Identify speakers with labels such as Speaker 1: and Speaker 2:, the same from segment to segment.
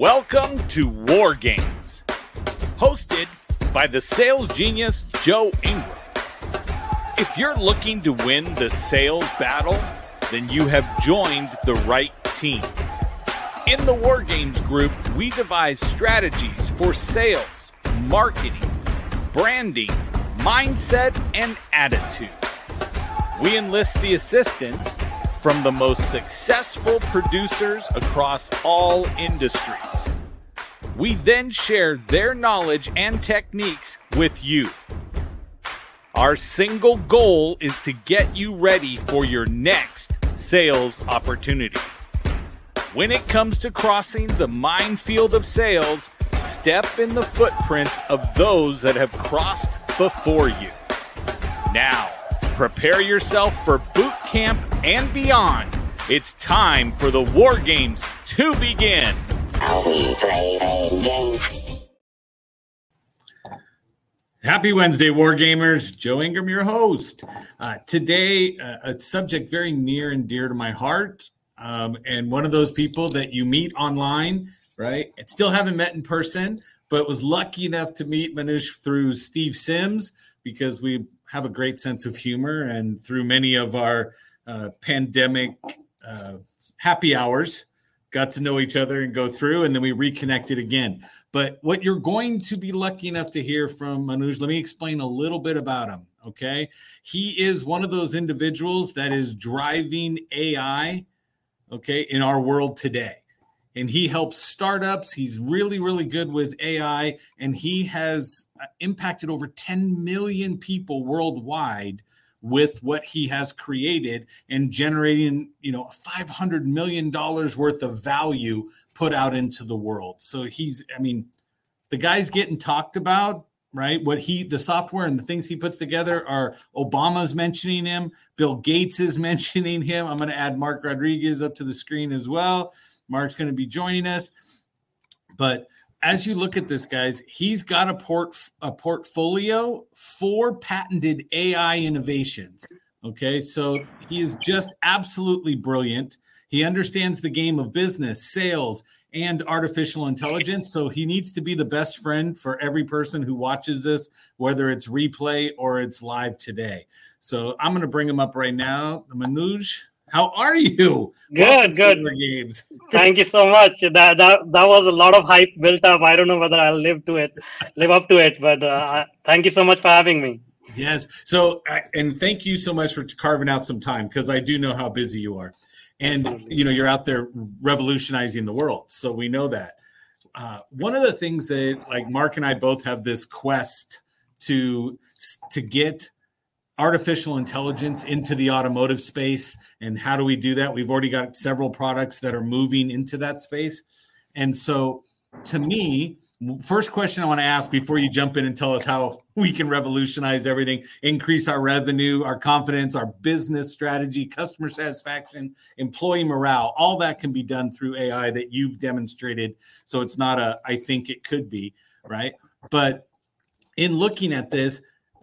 Speaker 1: Welcome to War Games, hosted by the sales genius Joe Ingram. If you're looking to win the sales battle, then you have joined the right team. In the War Games group, we devise strategies for sales, marketing, branding, mindset, and attitude. We enlist the assistance from the most successful producers across all industries. We then share their knowledge and techniques with you. Our single goal is to get you ready for your next sales opportunity. When it comes to crossing the minefield of sales, step in the footprints of those that have crossed before you. Now, prepare yourself for boot camp and beyond. It's time for the War Games to begin. we play
Speaker 2: game? Happy Wednesday, War Gamers. Joe Ingram, your host. Uh, today, uh, a subject very near and dear to my heart, um, and one of those people that you meet online, right? And still haven't met in person, but was lucky enough to meet Manuj through Steve Sims because we have a great sense of humor, and through many of our uh, pandemic uh, happy hours, got to know each other and go through, and then we reconnected again. But what you're going to be lucky enough to hear from Manuj, let me explain a little bit about him. Okay. He is one of those individuals that is driving AI, okay, in our world today and he helps startups. He's really, really good with AI, and he has uh, impacted over 10 million people worldwide with what he has created and generating, you know, 500 million dollars worth of value put out into the world. So he's, I mean, the guy's getting talked about right? What he, the software and the things he puts together are Obama's mentioning him, Bill Gates is mentioning him. I'm going to add Mark Rodriguez up to the screen as well. Mark's going to be joining us. But as you look at this, guys, he's got a port a portfolio for patented AI innovations. Okay, so he is just absolutely brilliant. He understands the game of business, sales, and artificial intelligence. So he needs to be the best friend for every person who watches this, whether it's replay or it's live today. So I'm going to bring him up right now. Manuj, how are you?
Speaker 3: Good, good. Games. Thank you so much. That, that that was a lot of hype built up. I don't know whether I'll live to it, live up to it, but uh, thank you so much for having me.
Speaker 2: Yes. So, and thank you so much for carving out some time because I do know how busy you are, and you know you're out there revolutionizing the world. So we know that. Uh, one of the things that like Mark and I both have this quest to to get artificial intelligence into the automotive space. And how do we do that? We've already got several products that are moving into that space. And so to me first question i want to ask before you jump in and tell us how we can revolutionize everything increase our revenue our confidence our business strategy customer satisfaction employee morale all that can be done through ai that you've demonstrated. So it's not a i think it could be right? But in looking at this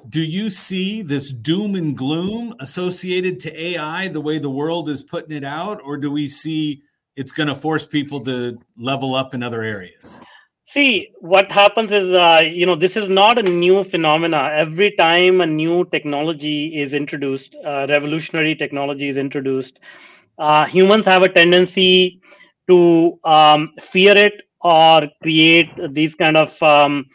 Speaker 2: do you see this doom and gloom associated to AI the way the world is putting it out, or do we see it's going to force people to level up in other areas?
Speaker 3: See, what happens is, uh, you know, this is not a new phenomena. Every time a new technology is introduced, uh, revolutionary technology is introduced, uh, humans have a tendency to um, fear it or create these kind of um,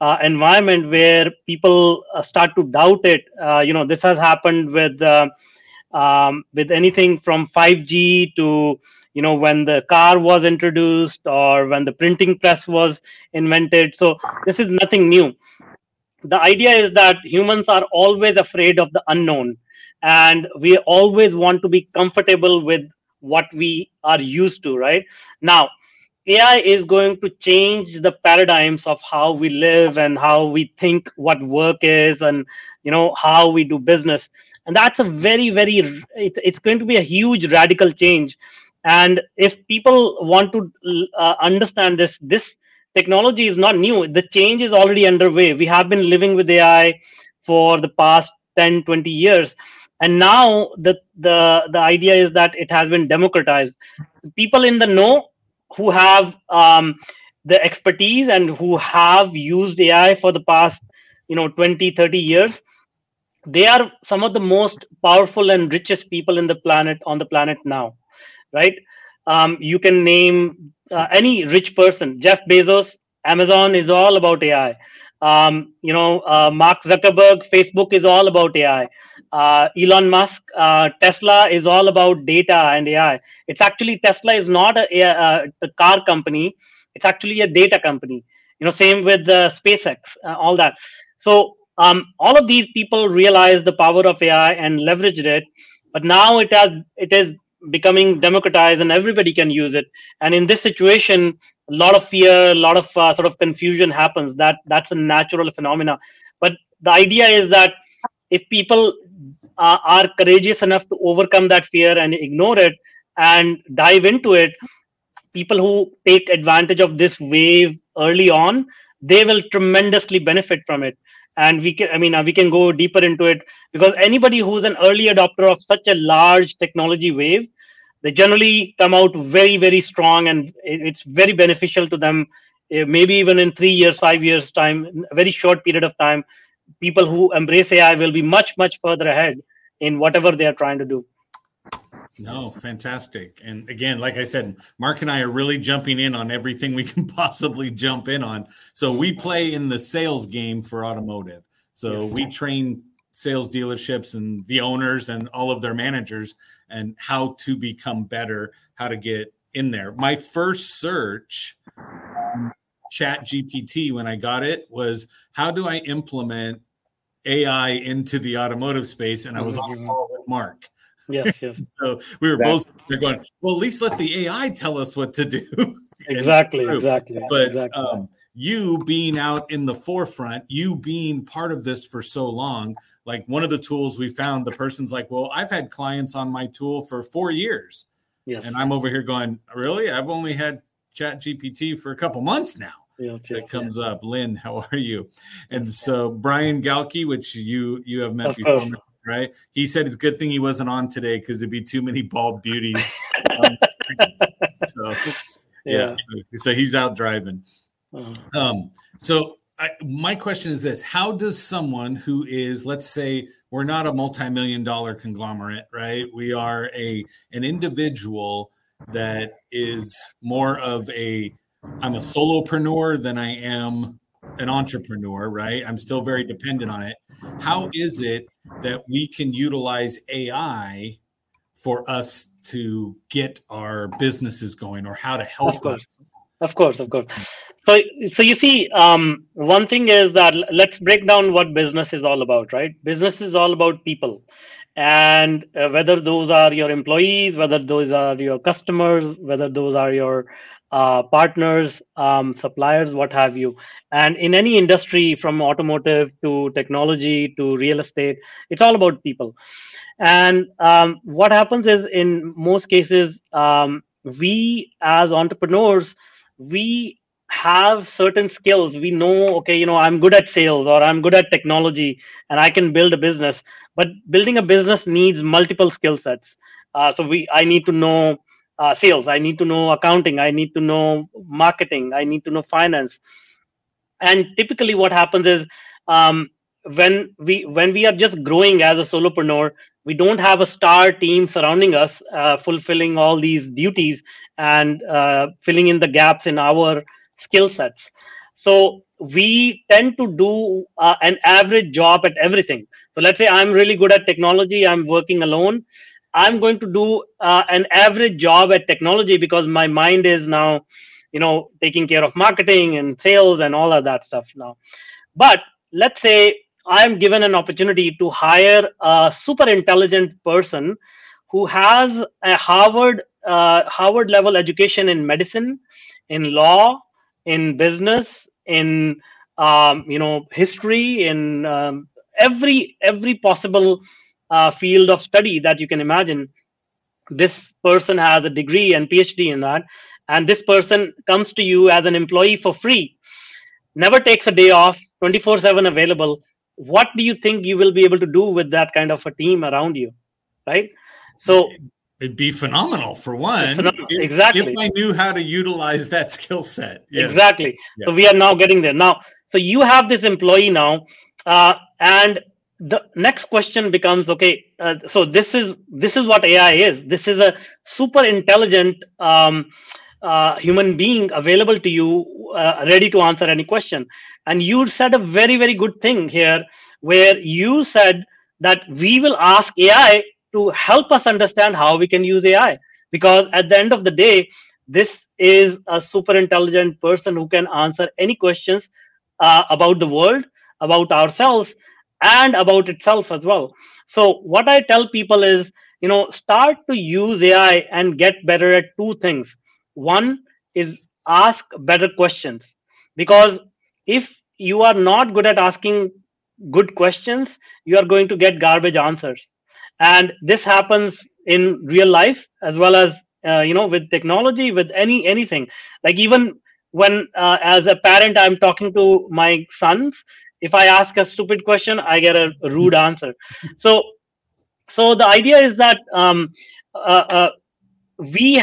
Speaker 3: uh, environment where people uh, start to doubt it. Uh, you know, this has happened with uh, um, with anything from 5G to you know when the car was introduced or when the printing press was invented. So this is nothing new. The idea is that humans are always afraid of the unknown, and we always want to be comfortable with what we are used to. Right now AI is going to change the paradigms of how we live and how we think what work is and you know how we do business. And that's a very very it, it's going to be a huge radical change. And if people want to uh, understand this this technology is not new. The change is already underway. We have been living with ai for the past 10 20 years. And now the the the idea is that it has been democratized. People in the know who have um, the expertise and who have used AI for the past, you know, 20, 30 years, they are some of the most powerful and richest people in the planet on the planet now, right? Um, you can name uh, any rich person. Jeff Bezos, Amazon is all about AI. Um, you know, uh, Mark Zuckerberg, Facebook is all about AI. Uh, Elon Musk, uh, Tesla is all about data and AI. It's actually Tesla is not a, a, a car company; it's actually a data company. You know, same with uh, SpaceX, uh, all that. So um, all of these people realized the power of AI and leveraged it, but now it has it is becoming democratized and everybody can use it. And in this situation, a lot of fear, a lot of uh, sort of confusion happens. That that's a natural phenomena. But the idea is that if people uh, are courageous enough to overcome that fear and ignore it and dive into it, people who take advantage of this wave early on, they will tremendously benefit from it. And we can, I mean, uh, we can go deeper into it because anybody who's an early adopter of such a large technology wave, they generally come out very very strong and it's very beneficial to them eh, maybe even in three years five years time a very short period of time people who embrace ai will be much much further ahead in whatever they are trying to do
Speaker 2: no, fantastic. And again, like I said, Mark and I are really jumping in on everything we can possibly jump in on. So we play in the sales game for automotive. So we train sales dealerships and the owners and all of their managers and how to become better, how to get in there. My first search chat GPT when I got it was how do I implement AI into the automotive space? And I was on mm-hmm. with Mark.
Speaker 3: Yes, yes.
Speaker 2: so we were both they're going, well, at least let the AI tell us what to do.
Speaker 3: exactly, exactly.
Speaker 2: But
Speaker 3: exactly.
Speaker 2: Um, you being out in the forefront, you being part of this for so long, like one of the tools we found, the person's like, Well, I've had clients on my tool for four years. Yes. And I'm over here going, Really? I've only had Chat GPT for a couple months now. Yeah, that comes yeah. up. Lynn, how are you? And so Brian Galkey, which you you have met of before, course. Right? He said it's a good thing he wasn't on today because there'd be too many bald beauties. so yeah, so, so he's out driving. Uh-huh. Um, so I, my question is this: How does someone who is, let's say, we're not a multi-million dollar conglomerate, right? We are a an individual that is more of a I'm a solopreneur than I am an entrepreneur, right? I'm still very dependent on it. How is it that we can utilize AI for us to get our businesses going or how to help
Speaker 3: of course.
Speaker 2: us?
Speaker 3: Of course, of course. So, so you see, um, one thing is that let's break down what business is all about, right? Business is all about people, and uh, whether those are your employees, whether those are your customers, whether those are your uh, partners, um, suppliers, what have you. And in any industry, from automotive to technology to real estate, it's all about people. And um, what happens is, in most cases, um, we as entrepreneurs, we have certain skills we know okay you know i'm good at sales or i'm good at technology and i can build a business but building a business needs multiple skill sets uh, so we i need to know uh, sales i need to know accounting i need to know marketing i need to know finance and typically what happens is um, when we when we are just growing as a solopreneur we don't have a star team surrounding us uh, fulfilling all these duties and uh, filling in the gaps in our skill sets. So we tend to do uh, an average job at everything. So let's say I'm really good at technology, I'm working alone. I'm going to do uh, an average job at technology because my mind is now, you know, taking care of marketing and sales and all of that stuff now. But let's say I'm given an opportunity to hire a super intelligent person who has a Harvard uh, Harvard level education in medicine, in law, in business, in um, you know history, in um, every every possible uh, field of study that you can imagine. This person has a degree and PhD in that, and this person comes to you as an employee for free, never takes a day off, 24 7 available. What do you think you will be able to do with that kind of a team around you? Right? So
Speaker 2: It'd be phenomenal for one.
Speaker 3: Phenomenal.
Speaker 2: If,
Speaker 3: exactly.
Speaker 2: If I knew how to utilize that skill set.
Speaker 3: Exactly. Yeah. So we are now getting there. Now, so you have this employee now, uh, and the next question becomes okay. Uh, so this is this is what AI is. This is a super intelligent um, uh, human being available to you, uh, ready to answer any question. And you said a very very good thing here, where you said that we will ask AI to help us understand how we can use AI. Because at the end of the day, this is a super intelligent person who can answer any questions uh, about the world, about ourselves, and about itself as well. So, what I tell people is, you know, start to use AI and get better at two things. One is ask better questions. Because if you are not good at asking good questions, you are going to get garbage answers and this happens in real life as well as uh, you know with technology with any anything like even when uh, as a parent i'm talking to my sons if i ask a stupid question i get a rude answer. So so the idea is that um, uh, uh we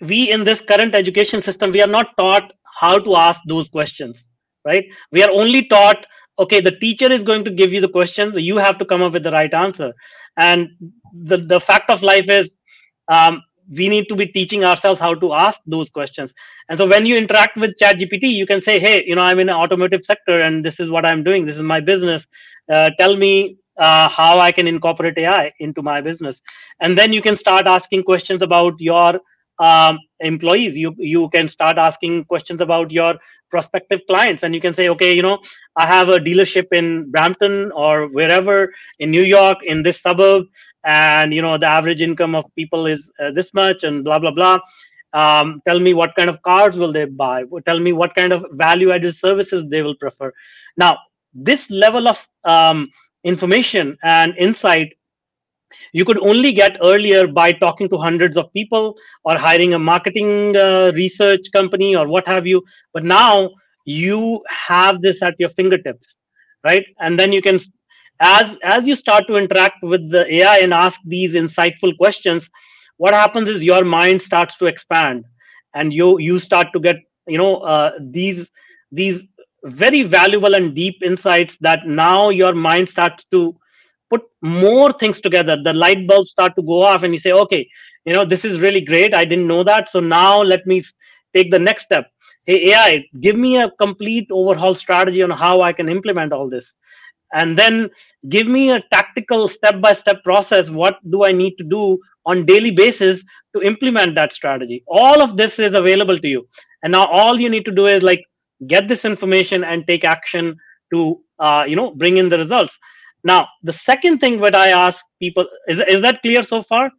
Speaker 3: we in this current education system we are not taught how to ask those questions right? We are only taught okay the teacher is going to give you the questions you have to come up with the right answer. And the, the fact of life is um, we need to be teaching ourselves how to ask those questions. And so when you interact with chat gpt you can say hey you know i'm in an automotive sector and this is what i'm doing. This is my business. Uh, tell me uh, how i can incorporate ai into my business. And then you can start asking questions about your um, employees. You you can start asking questions about your prospective clients and you can say okay you know i have a dealership in brampton or wherever in new york in this suburb and you know the average income of people is uh, this much and blah blah blah. Um, tell me what kind of cars will they buy? Tell me what kind of value added services they will prefer. Now this level of um, information and insight you could only get earlier by talking to hundreds of people or hiring a marketing uh, research company or what have you. But now you have this at your fingertips right? And then you can as as you start to interact with the ai and ask these insightful questions what happens is your mind starts to expand and you you start to get you know uh, these these very valuable and deep insights that now your mind starts to put more things together. The light bulbs start to go off and you say okay you know this is really great. I didn't know that. So now let me take the next step. Hey ai give me a complete overhaul strategy on how i can implement all this. And then give me a tactical step by step process. What do i need to do on daily basis to implement that strategy? All of this is available to you. And now all you need to do is like get this information and take action to uh, you know bring in the results now, the second thing that I ask people is, is that clear so far?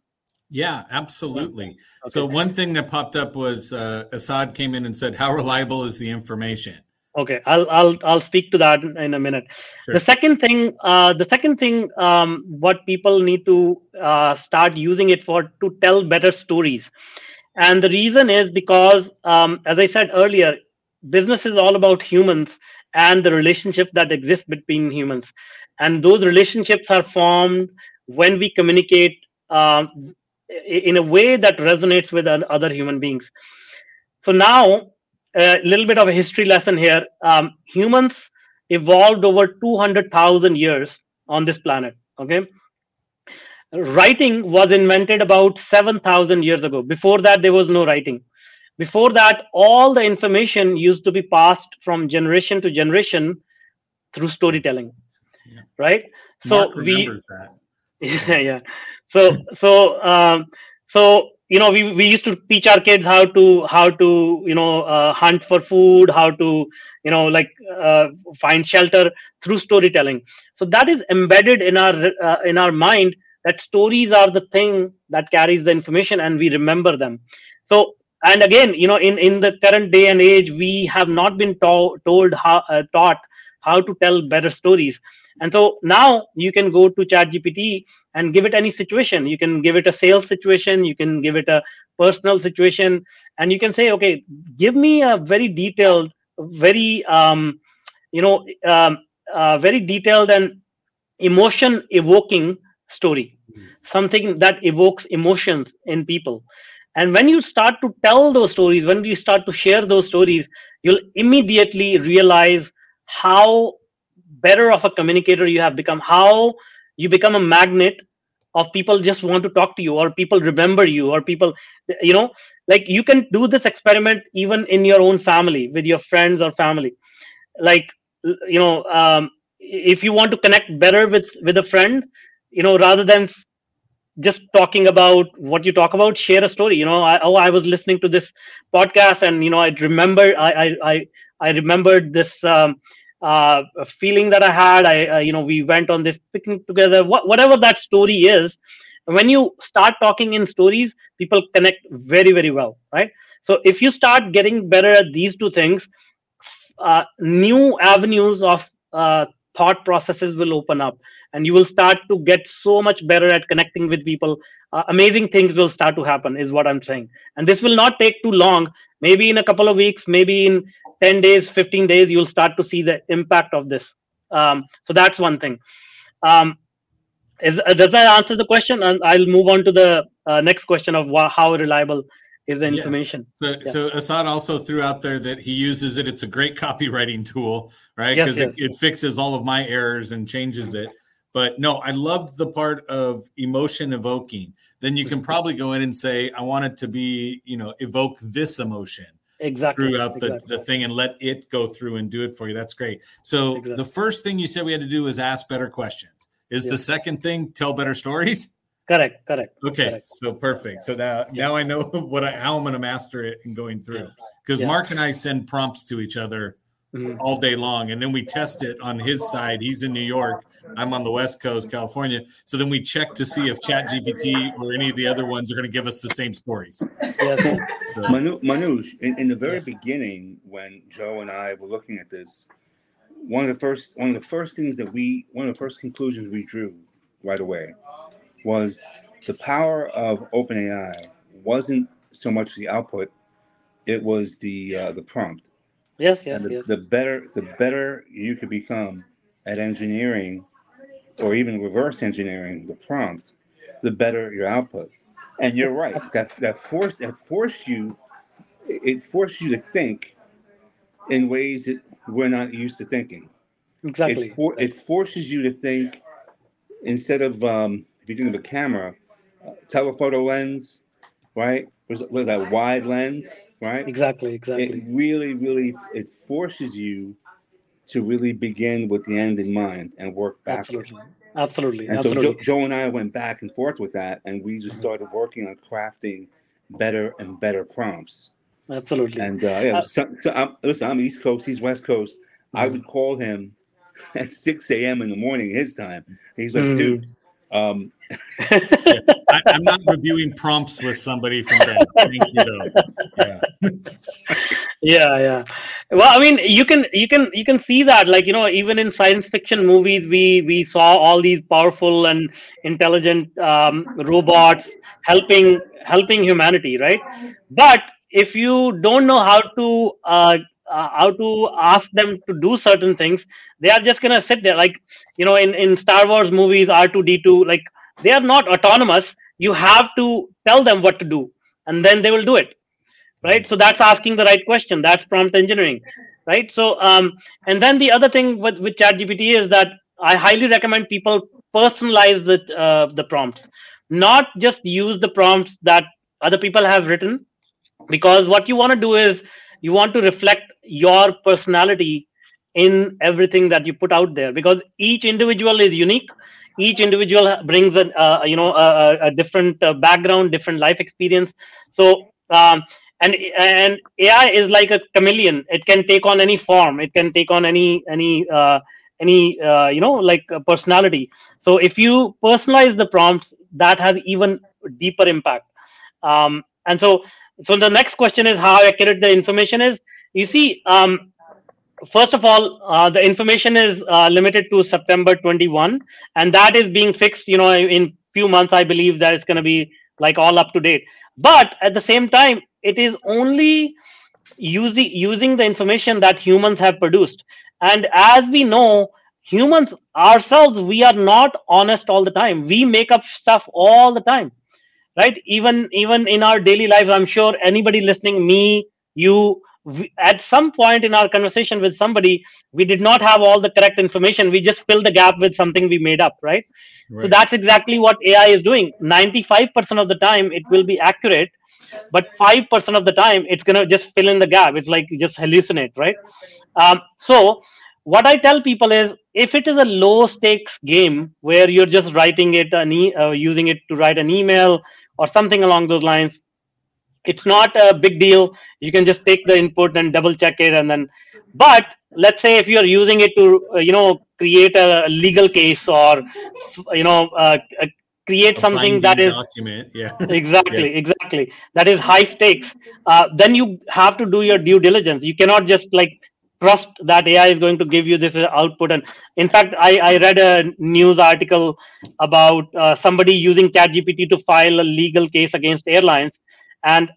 Speaker 2: Yeah, absolutely. Okay. So one thing that popped up was uh, Assad came in and said, "How reliable is the information?"
Speaker 3: Okay, I'll I'll I'll speak to that in a minute. Sure. The second thing, uh, the second thing, um, what people need to uh, start using it for to tell better stories, and the reason is because, um, as I said earlier, business is all about humans and the relationship that exists between humans and those relationships are formed when we communicate uh, in a way that resonates with other human beings. So now a little bit of a history lesson here. Um, humans evolved over 200000 years on this planet okay? Writing was invented about 7000 years ago. Before that there was no writing. Before that all the information used to be passed from generation to generation through storytelling yeah. right?
Speaker 2: So we
Speaker 3: yeah yeah. So so um, so you know we, we used to teach our kids how to how to you know uh, hunt for food how to you know like uh, find shelter through storytelling. So that is embedded in our uh, in our mind that stories are the thing that carries the information and we remember them. So and again you know in in the current day and age we have not been to- told how uh, taught how to tell better stories and so now you can go to ChatGPT and give it any situation. You can give it a sales situation, you can give it a personal situation, and you can say, okay, give me a very detailed, very um, you know, um, uh, very detailed and emotion evoking story. something that evokes emotions in people and when you start to tell those stories when you start to share those stories you'll immediately realize how better of a communicator you have become how you become a magnet of people just want to talk to you or people remember you or people you know like you can do this experiment even in your own family with your friends or family. Like you know um, if you want to connect better with with a friend you know rather than just talking about what you talk about share a story. You know I, oh i was listening to this podcast and you know i remember i i i, I remembered this um, uh, feeling that i had. I uh, you know we went on this picnic together. What whatever that story is when you start talking in stories people connect very very well right? So if you start getting better at these two things uh, new avenues of uh, thought processes will open up and you will start to get so much better at connecting with people. Uh, amazing things will start to happen is what i'm saying. And this will not take too long. Maybe in a couple of weeks maybe in 10 days 15 days you'll start to see the impact of this um, so that's one thing um, is, uh, does that answer the question and i'll move on to the uh, next question of wh- how reliable is the information.
Speaker 2: Yes. So, yeah. so Assad also threw out there that he uses it. It's a great copywriting tool, right? Because yes, yes. it, it, fixes all of my errors and changes it. But no, I loved the part of emotion evoking. Then you can probably go in and say, I want it to be, you know, evoke this emotion
Speaker 3: exactly
Speaker 2: throughout
Speaker 3: the,
Speaker 2: exactly. the thing and let it go through and do it for you. That's great. So exactly. the first thing you said we had to do is ask better questions. Is the second thing tell better stories?
Speaker 3: Correct, correct.
Speaker 2: Okay,
Speaker 3: correct.
Speaker 2: so perfect. So now, yeah. now I know what I, how I'm going to master it and going through. Because yeah. Mark and I send prompts to each other mm-hmm. all day long, and then we test it on his side. He's in New York. I'm on the West Coast, California. So then we check to see if Chat GPT or any of the other ones are going to give us the same stories.
Speaker 4: Yes. so. Manu, Manuj, in, in the very beginning, when Joe and I were looking at this, one of the first one of the first things that we one of the first conclusions we drew right away was the power of OpenAI wasn't so much the output; it was the uh, the prompt.
Speaker 3: Yes, yes,
Speaker 4: the,
Speaker 3: yes.
Speaker 4: The better the better you could become at engineering, or even reverse engineering the prompt, the better your output. And you're right. That that forced that forced you. It forced you to think in ways that we're not used to thinking.
Speaker 3: Exactly.
Speaker 4: It, for, it forces you to think instead of um, if you're doing a camera, uh, telephoto lens, right? Was, was that wide lens, right?
Speaker 3: Exactly, exactly.
Speaker 4: It really, really, it forces you to really begin with the end in mind and work backwards.
Speaker 3: Absolutely. Absolutely.
Speaker 4: And
Speaker 3: Absolutely.
Speaker 4: so Joe, Joe, and I went back and forth with that, and we just mm-hmm. started working on crafting better and better prompts.
Speaker 3: Absolutely.
Speaker 4: And uh, yeah, uh, so, so I'm, listen, I'm East Coast, he's West Coast. Mm-hmm. I would call him at 6 a.m. in the morning, his time. He's like, mm-hmm. dude, um,
Speaker 2: I, am not reviewing prompts with somebody from Ben. Thank you, though.
Speaker 3: Yeah. yeah, yeah. Well, I mean, you can you can you can see that, like you know, even in science fiction movies, we we saw all these powerful and intelligent um, robots helping helping humanity, right? But if you don't know how to uh, uh, how to ask them to do certain things they are just gonna sit there like you know in in star wars movies r2d2 like they are not autonomous. You have to tell them what to do and then they will do it. Right? So that's asking the right question. That's prompt engineering. Right? So um and then the other thing with with chat gpt is that i highly recommend people personalize the uh, the prompts. Not just use the prompts that other people have written because what you want to do is you want to reflect your personality in everything that you put out there because each individual is unique each individual brings a uh, you know a, a different uh, background different life experience. So um, and and ai is like a chameleon. It can take on any form. It can take on any any uh, any uh, you know like personality. So if you personalize the prompts that has even deeper impact. Um, and so so the next question is how accurate the information is. You see um, first of all uh, the information is uh, limited to september 21 and that is being fixed you know in few months i believe that it's going to be like all up to date. But at the same time it is only using using the information that humans have produced. And as we know humans ourselves we are not honest all the time. We make up stuff all the time right? Even even in our daily lives i'm sure anybody listening me you we, at some point in our conversation with somebody we did not have all the correct information. We just filled the gap with something we made up right, right. so that's exactly what ai is doing. 95% of the time it will be accurate but 5% of the time it's going to just fill in the gap. It's like just hallucinate right? Um, so what i tell people is if it is a low stakes game where you're just writing it an e- uh, using it to write an email or something along those lines it's not a big deal. You can just take the input and double check it and then but let's say if you're using it to uh, you know create a legal case or you know uh, uh create a something that is
Speaker 2: document yeah.
Speaker 3: Exactly yeah. exactly that is high stakes. Uh, then you have to do your due diligence. You cannot just like trust that ai is going to give you this output. And in fact i, I read a news article about uh, somebody using ChatGPT to file a legal case against airlines and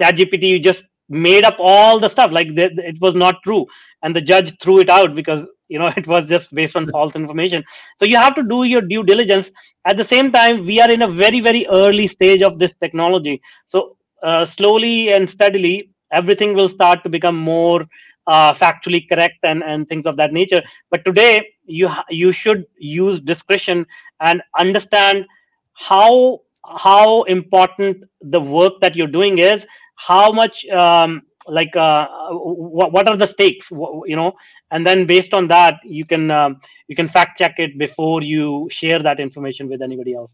Speaker 3: ChatGPT you just made up all the stuff like it was not true, and the judge threw it out because you know it was just based on false information. So you have to do your due diligence. At the same time, we are in a very very early stage of this technology. So uh, slowly and steadily, everything will start to become more uh, factually correct and, and things of that nature. But today, you you should use discretion and understand how how important the work that you're doing is how much um, like uh, what, what are the stakes you know? And then based on that you can um, you can fact check it before you share that information with anybody else.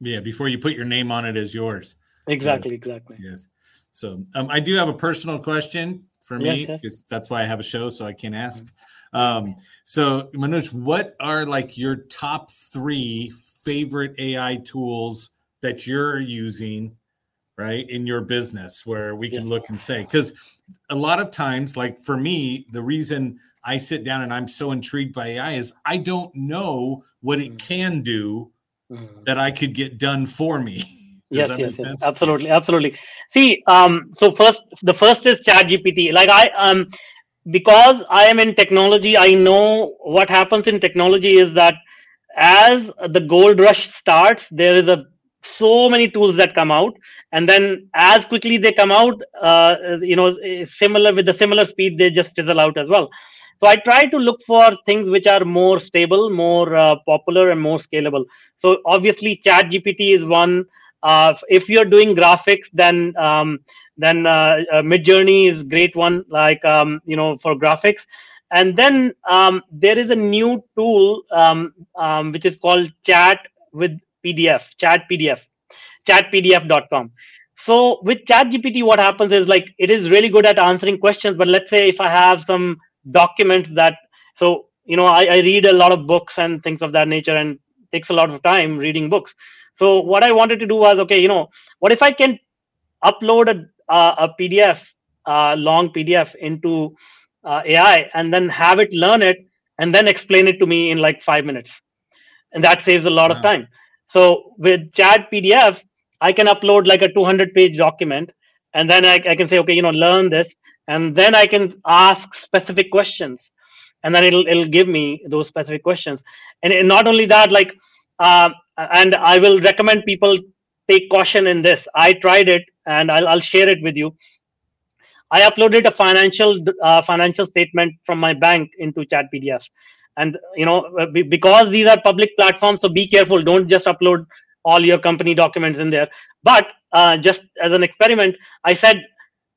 Speaker 2: Yeah before you put your name on it as yours.
Speaker 3: Exactly yes. exactly.
Speaker 2: Yes. So um, i do have a personal question for me because yes, yes. that's why i have a show so i can ask. Um, so manuj what are like your top three favorite ai tools that you're using right in your business where we can look and say because a lot of times like for me the reason i sit down and i'm so intrigued by ai is i don't know what it mm. can do mm. that i could get done for me.
Speaker 3: Yes, yes, yes, absolutely absolutely. See um so first the first is chat gpt like i um because i am in technology i know what happens in technology is that as the gold rush starts there is a so many tools that come out and then as quickly they come out uh, you know similar with the similar speed they just fizzle out as well. So i try to look for things which are more stable more uh, popular and more scalable. So obviously chat gpt is one. Uh, if you're doing graphics then um, then uh, uh, midjourney is great one like um, you know for graphics. And then um, there is a new tool um, um, which is called chat with pdf chat pdf chatpdf.com. So with ChatGPT, what happens is like it is really good at answering questions. But let's say if I have some documents that, so you know, I, I read a lot of books and things of that nature, and takes a lot of time reading books. So what I wanted to do was, okay, you know, what if I can upload a, uh, a PDF, uh, long PDF into uh, AI, and then have it learn it, and then explain it to me in like five minutes, and that saves a lot wow. of time. So with Chat PDF, I can upload like a 200 page document and then I, I can say, okay, you know, learn this. And then I can ask specific questions and then it'll, it'll give me those specific questions. And not only that, like, uh, and I will recommend people take caution in this. I tried it and I'll, I'll share it with you. I uploaded a financial uh, financial statement from my bank into Chat PDF, and you know because these are public platforms, so be careful. Don't just upload all your company documents in there. But uh, just as an experiment, I said,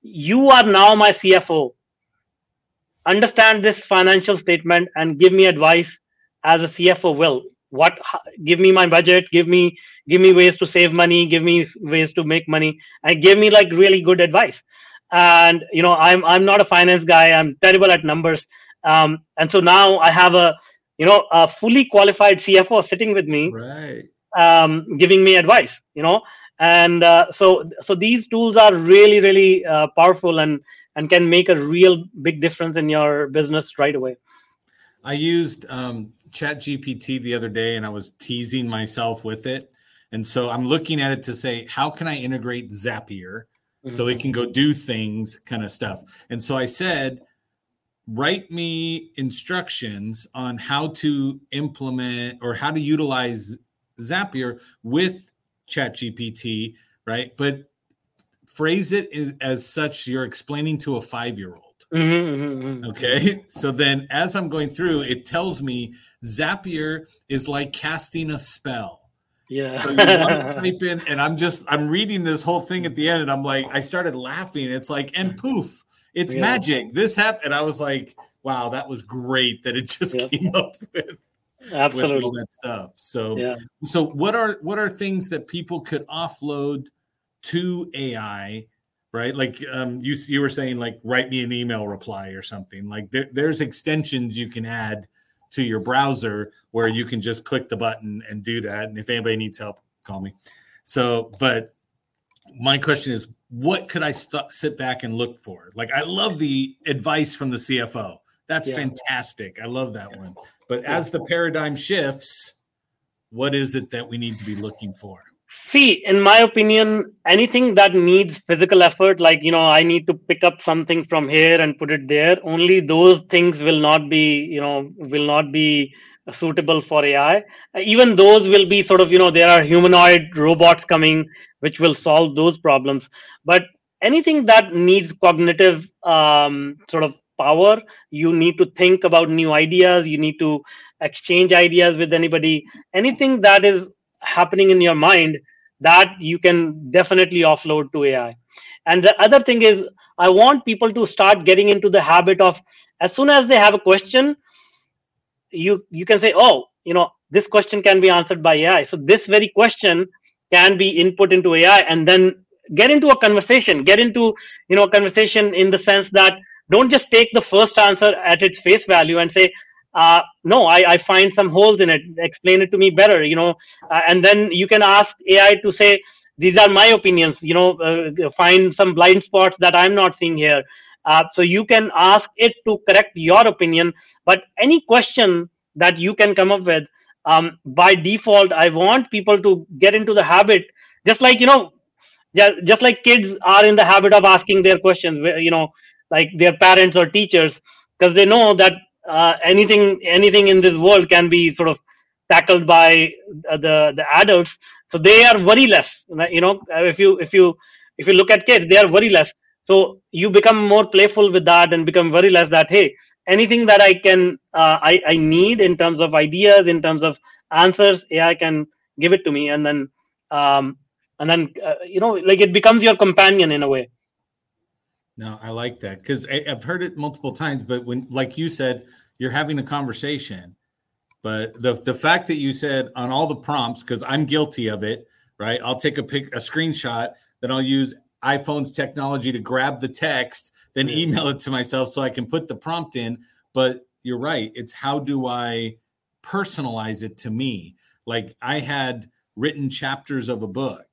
Speaker 3: You are now my CFO. Understand this financial statement and give me advice as a CFO will. What give me my budget, give me give me ways to save money, give me ways to make money, and give me like really good advice. And you know, I'm I'm not a finance guy, I'm terrible at numbers. Um, and so now I have a you know a fully qualified CFO sitting with me.
Speaker 2: Right
Speaker 3: um, giving me advice you know and uh, so so these tools are really really uh, powerful and and can make a real big difference in your business right away
Speaker 2: i used um, chat gpt the other day and i was teasing myself with it and so i'm looking at it to say how can i integrate zapier mm-hmm. so it mm-hmm. can go do things kind of stuff and so i said write me instructions on how to implement or how to utilize Zapier with ChatGPT, right? But phrase it as such you're explaining to a five year old. Mm-hmm, mm-hmm, mm-hmm. Okay. So then as I'm going through, it tells me Zapier is like casting a spell.
Speaker 3: Yeah. So you
Speaker 2: want to type in, and I'm just I'm reading this whole thing at the end, and I'm like, I started laughing. It's like, and poof, it's yeah. magic. This happened, and I was like, wow, that was great that it just yeah. came up with
Speaker 3: absolutely with
Speaker 2: all that stuff. So, yeah. so what are what are things that people could offload to AI? Right, like um, you you were saying, like write me an email reply or something. Like there, there's extensions you can add to your browser where you can just click the button and do that. And if anybody needs help, call me. So, but my question is, what could I st- sit back and look for? Like, I love the advice from the CFO. That's yeah. fantastic. I love that one. But as the paradigm shifts, what is it that we need to be looking for?
Speaker 3: See, in my opinion, anything that needs physical effort, like, you know, I need to pick up something from here and put it there, only those things will not be, you know, will not be suitable for AI. Even those will be sort of, you know, there are humanoid robots coming which will solve those problems. But anything that needs cognitive um, sort of power, you need to think about new ideas, you need to exchange ideas with anybody, anything that is happening in your mind that you can definitely offload to AI. And the other thing is, I want people to start getting into the habit of as soon as they have a question, you you can say, oh, you know, this question can be answered by AI. So this very question can be input into AI, and then get into a conversation. Get into you know a conversation in the sense that don't just take the first answer at its face value and say, uh, no I, I find some holes in it explain it to me better you know uh, and then you can ask ai to say these are my opinions you know uh, find some blind spots that i'm not seeing here uh, so you can ask it to correct your opinion but any question that you can come up with um, by default i want people to get into the habit just like you know just, just like kids are in the habit of asking their questions you know like their parents or teachers because they know that uh, anything anything in this world can be sort of tackled by uh, the the adults. So they are worry less you know if you if you if you look at kids they are worry less so you become more playful with that and become very less that hey anything that i can uh, I, I need in terms of ideas in terms of answers ai can give it to me and then um and then uh, you know like it becomes your companion in a way
Speaker 2: no, I like that because I've heard it multiple times. But when, like you said, you're having a conversation, but the the fact that you said on all the prompts, because I'm guilty of it, right? I'll take a pic, a screenshot, then I'll use iPhone's technology to grab the text, then email it to myself so I can put the prompt in. But you're right. It's how do I personalize it to me? Like I had written chapters of a book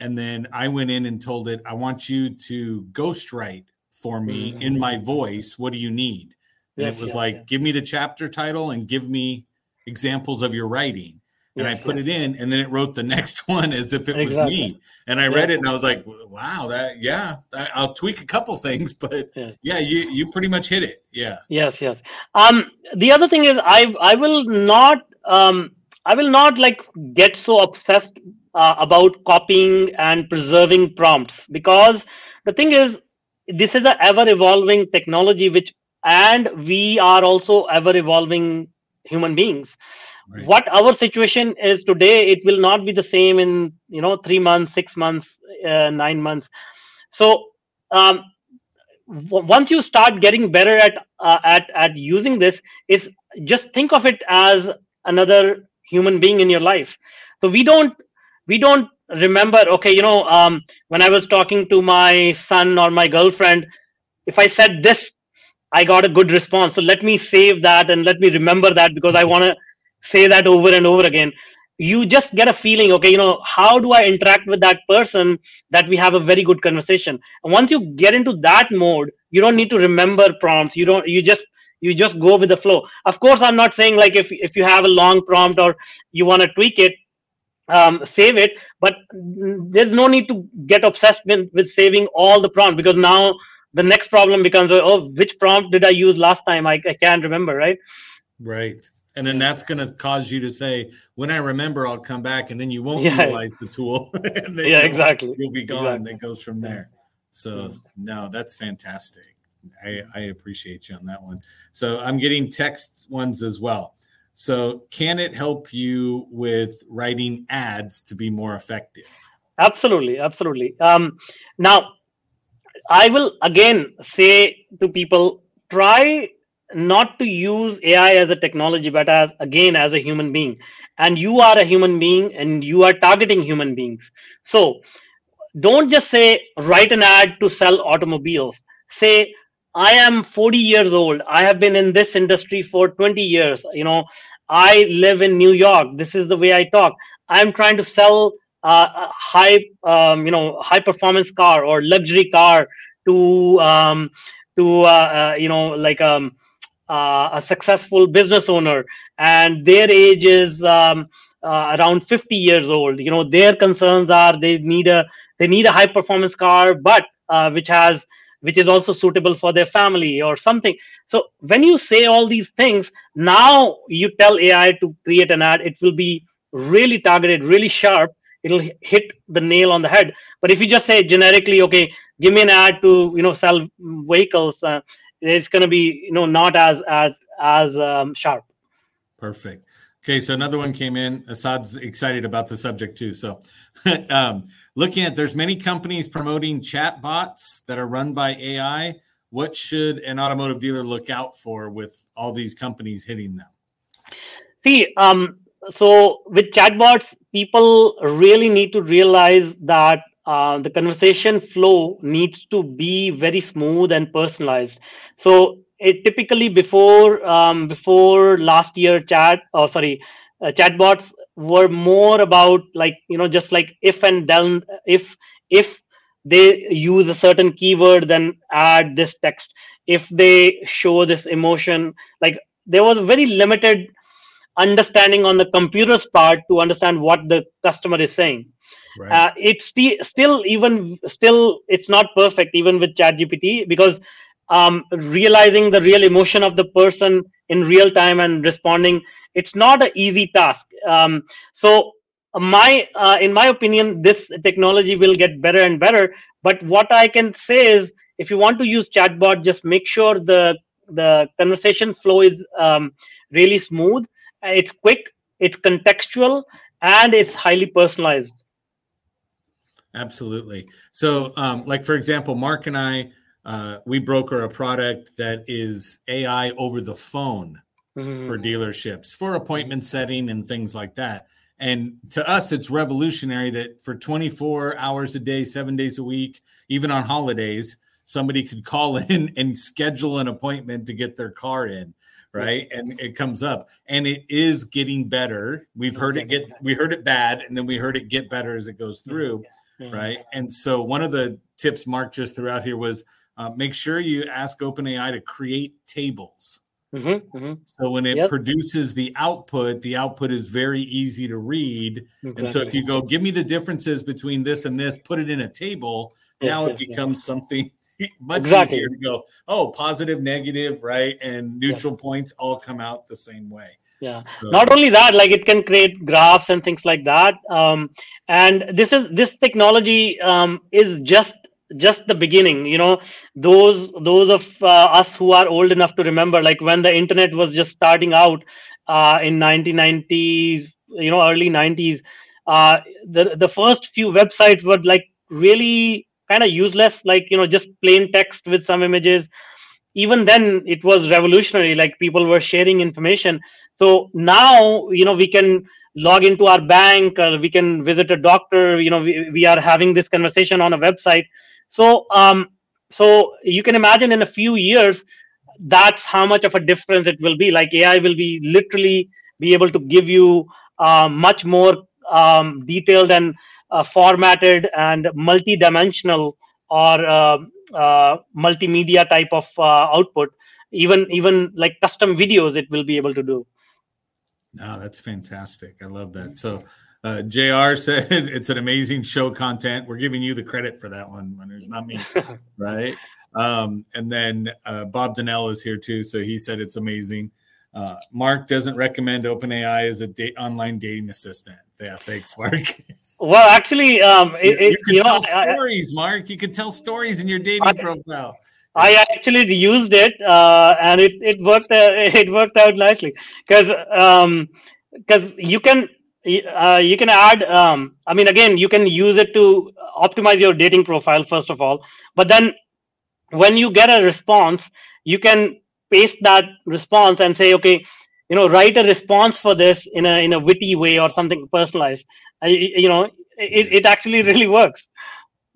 Speaker 2: and then I went in and told it, I want you to ghostwrite for me mm-hmm. in my voice. What do you need? And yes, it was yes, like, yes. give me the chapter title and give me examples of your writing. And I put it in, and then it wrote the next one as if it exactly. was me. And I read it, and I was like, "Wow, that yeah." I'll tweak a couple things, but yeah, you you pretty much hit it. Yeah.
Speaker 3: Yes, yes. Um, the other thing is, I I will not um I will not like get so obsessed uh, about copying and preserving prompts because the thing is this is a ever evolving technology which and we are also ever evolving human beings right. what our situation is today it will not be the same in you know 3 months 6 months uh, 9 months. So um, w- once you start getting better at uh, at at using this is just think of it as another human being in your life. So we don't we don't remember okay you know um, when i was talking to my son or my girlfriend if i said this i got a good response. So let me save that and let me remember that because i want to say that over and over again. You just get a feeling okay you know how do i interact with that person that we have a very good conversation? And once you get into that mode you don't need to remember prompts. You don't you just you just go with the flow. Of course i'm not saying like if if you have a long prompt or you want to tweak it um, save it but there's no need to get obsessed with, with saving all the prompt because now the next problem becomes oh which prompt did i use last time? I, I can't remember right?
Speaker 2: Right and then that's going to cause you to say when i remember i'll come back and then you won't yeah. utilize the tool.
Speaker 3: Yeah exactly.
Speaker 2: you'll be gone. Exactly. that goes from there. So no that's fantastic. I, I appreciate you on that one. So i'm getting text ones as well. So can it help you with writing ads to be more effective?
Speaker 3: Absolutely absolutely. Um, now I will again say to people try not to use AI as a technology, but as again as a human being. And you are a human being and you are targeting human beings. So don't just say write an ad to sell automobiles. Say, I am 40 years old. I have been in this industry for 20 years. You know, I live in New York. This is the way I talk. I'm trying to sell uh, high um, you know high performance car or luxury car to um, to uh, uh, you know like um, uh, a successful business owner and their age is um, uh, around 50 years old. You know their concerns are they need a they need a high performance car but uh, which has which is also suitable for their family or something. So when you say all these things now you tell ai to create an ad it will be really targeted really sharp. It'll hit the nail on the head. But if you just say generically okay give me an ad to you know sell vehicles uh, it's going to be you know not as as as um, sharp.
Speaker 2: Perfect. Okay so another one came in. Assad's excited about the subject too so um, looking at there's many companies promoting chat bots that are run by ai what should an automotive dealer look out for with all these companies hitting them?
Speaker 3: See um, so with chatbots people really need to realize that uh, the conversation flow needs to be very smooth and personalized so it typically before um, before last year chat oh sorry uh, chatbots were more about like you know just like if and then if if they use a certain keyword then add this text if they show this emotion like there was very limited understanding on the computer's part to understand what the customer is saying. Right. Uh, it's st- still even still it's not perfect even with ChatGPT because um, realizing the real emotion of the person in real time and responding it's not an easy task. Um, so my uh, in my opinion this technology will get better and better. But what I can say is if you want to use chatbot, just make sure the the conversation flow is um, really smooth it's quick, it's contextual, and it's highly personalized.
Speaker 2: Absolutely. So, um, like for example, Mark and I, uh, we broker a product that is AI over the phone mm-hmm. for dealerships for appointment setting and things like that. And to us, it's revolutionary that for 24 hours a day, seven days a week, even on holidays, somebody could call in and schedule an appointment to get their car in right? And it comes up and it is getting better. We've heard it get we heard it bad and then we heard it get better as it goes through right and so one of the tips mark just threw out here was uh, make sure you ask openai to create tables Mm-hmm, mm-hmm. So when it yep. produces the output, the output is very easy to read. Exactly. And so if you go, give me the differences between this and this, put it in a table, yes, now yes, it becomes yes. something much exactly. easier to go, oh, positive, negative, right? And neutral points all come out the same way.
Speaker 3: Yeah. So. Not only that, like it can create graphs and things like that. Um, and this is this technology um, is just just the beginning you know those those of uh, us who are old enough to remember like when the internet was just starting out uh, in 1990s you know early 90s uh, the the first few websites were like really kind of useless like you know just plain text with some images even then it was revolutionary like people were sharing information so now you know we can log into our bank or we can visit a doctor you know we, we are having this conversation on a website. So um so you can imagine in a few years that's how much of a difference it will be. Like ai will be literally be able to give you uh, much more um, detailed and uh, formatted and multi-dimensional or uh, uh, multimedia type of output. Even even like custom videos it will be able to do
Speaker 2: no that's fantastic i love that so Uh, Jr. said it's an amazing show content. We're giving you the credit for that one, There's not me, right? Um, and then uh, Bob Donnell is here too, so he said it's amazing. Uh, Mark doesn't recommend OpenAI as a date online dating assistant. Yeah, thanks, Mark.
Speaker 3: Well, actually, um, it,
Speaker 2: you, you,
Speaker 3: you
Speaker 2: tell
Speaker 3: know,
Speaker 2: stories, I, Mark. You can tell stories in your dating
Speaker 3: I,
Speaker 2: profile.
Speaker 3: I actually used it, uh, and it it worked. Uh, it worked out nicely because because um, you can uh, you can add. Um, I mean, again, you can use it to optimize your dating profile first of all, but then when you get a response, you can paste that response and say, okay, you know, write a response for this in a in a witty way or something personalized. I, you know, it, it actually really works.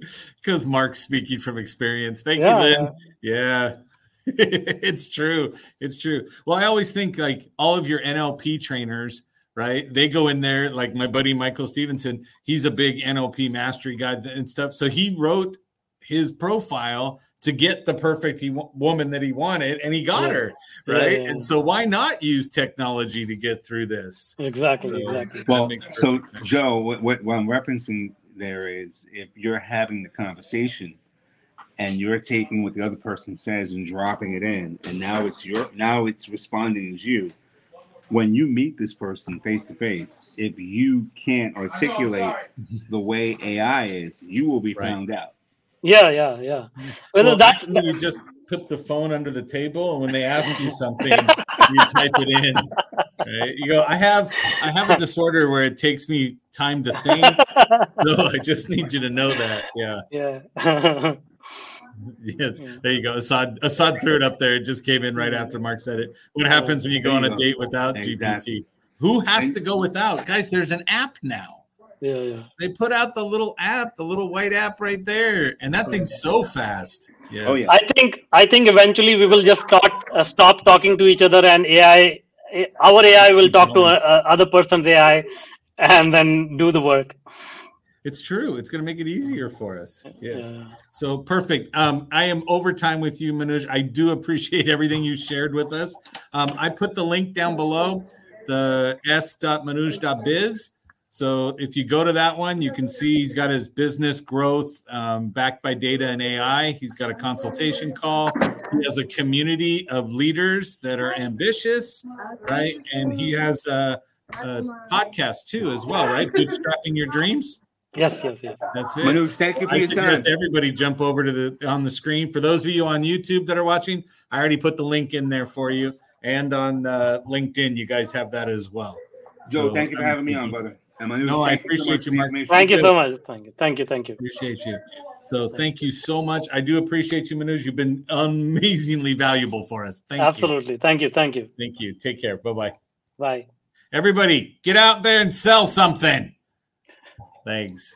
Speaker 2: Because Mark's speaking from experience. Thank yeah, you, Lynn. Yeah. yeah. it's true. It's true. Well, I always think like all of your NLP trainers, right? They go in there, like my buddy Michael Stevenson, he's a big NLP mastery guy and stuff. So he wrote his profile to get the perfect he, woman that he wanted and he got yeah. her right yeah, yeah, and so why not use technology to get through this
Speaker 3: exactly so exactly
Speaker 4: well so sense. joe what, what, what i'm referencing there is if you're having the conversation and you're taking what the other person says and dropping it in and now it's your now it's responding as you when you meet this person face to face if you can't articulate the way ai is you will be right. found out
Speaker 3: yeah, yeah, yeah.
Speaker 2: Well, well that's that, you just put the phone under the table, and when they ask you something, you type it in. Right? You go. I have I have a disorder where it takes me time to think, so I just need you to know that. Yeah.
Speaker 3: Yeah.
Speaker 2: yes, there you go. Assad Assad threw it up there. It just came in right after Mark said it. What happens when you go on a date without exactly. GPT? Who has to go without? Guys, there's an app now
Speaker 3: yeah, yeah.
Speaker 2: They put out the little app, the little white app right there, and that thing's so fast.
Speaker 3: Yes. Oh yeah. I think I think eventually we will just start uh, stop talking to each other, and AI, our AI will talk to uh, other person's AI, and then do the work.
Speaker 2: It's true. It's going to make it easier for us. Yes. Yeah. So perfect. Um, I am over time with you, Manuj. I do appreciate everything you shared with us. Um, I put the link down below, the s.manuj.biz so if you go to that one, you can see he's got his business growth um, backed by data and AI. He's got a consultation call. He has a community of leaders that are ambitious, right? And he has a, a podcast too, as well, right? Bootstrapping your dreams.
Speaker 3: Yes, yes, yes.
Speaker 2: That's it. Manu,
Speaker 4: thank you for
Speaker 2: I
Speaker 4: your
Speaker 2: suggest time. everybody jump over to the on the screen. For those of you on YouTube that are watching, I already put the link in there for you, and on uh, LinkedIn, you guys have that as well.
Speaker 4: Joe, so, thank you for having me on, brother.
Speaker 2: No, I appreciate you, Mark.
Speaker 3: Thank you so much. Thank you. Thank you. Thank you.
Speaker 2: Appreciate you. So thank you so much. I do appreciate you, Manuj. You've been amazingly valuable for us. Thank
Speaker 3: Absolutely.
Speaker 2: you. Absolutely.
Speaker 3: Thank you. Thank you.
Speaker 2: Thank you. Take care. Bye-bye.
Speaker 3: Bye.
Speaker 2: Everybody, get out there and sell something. Thanks.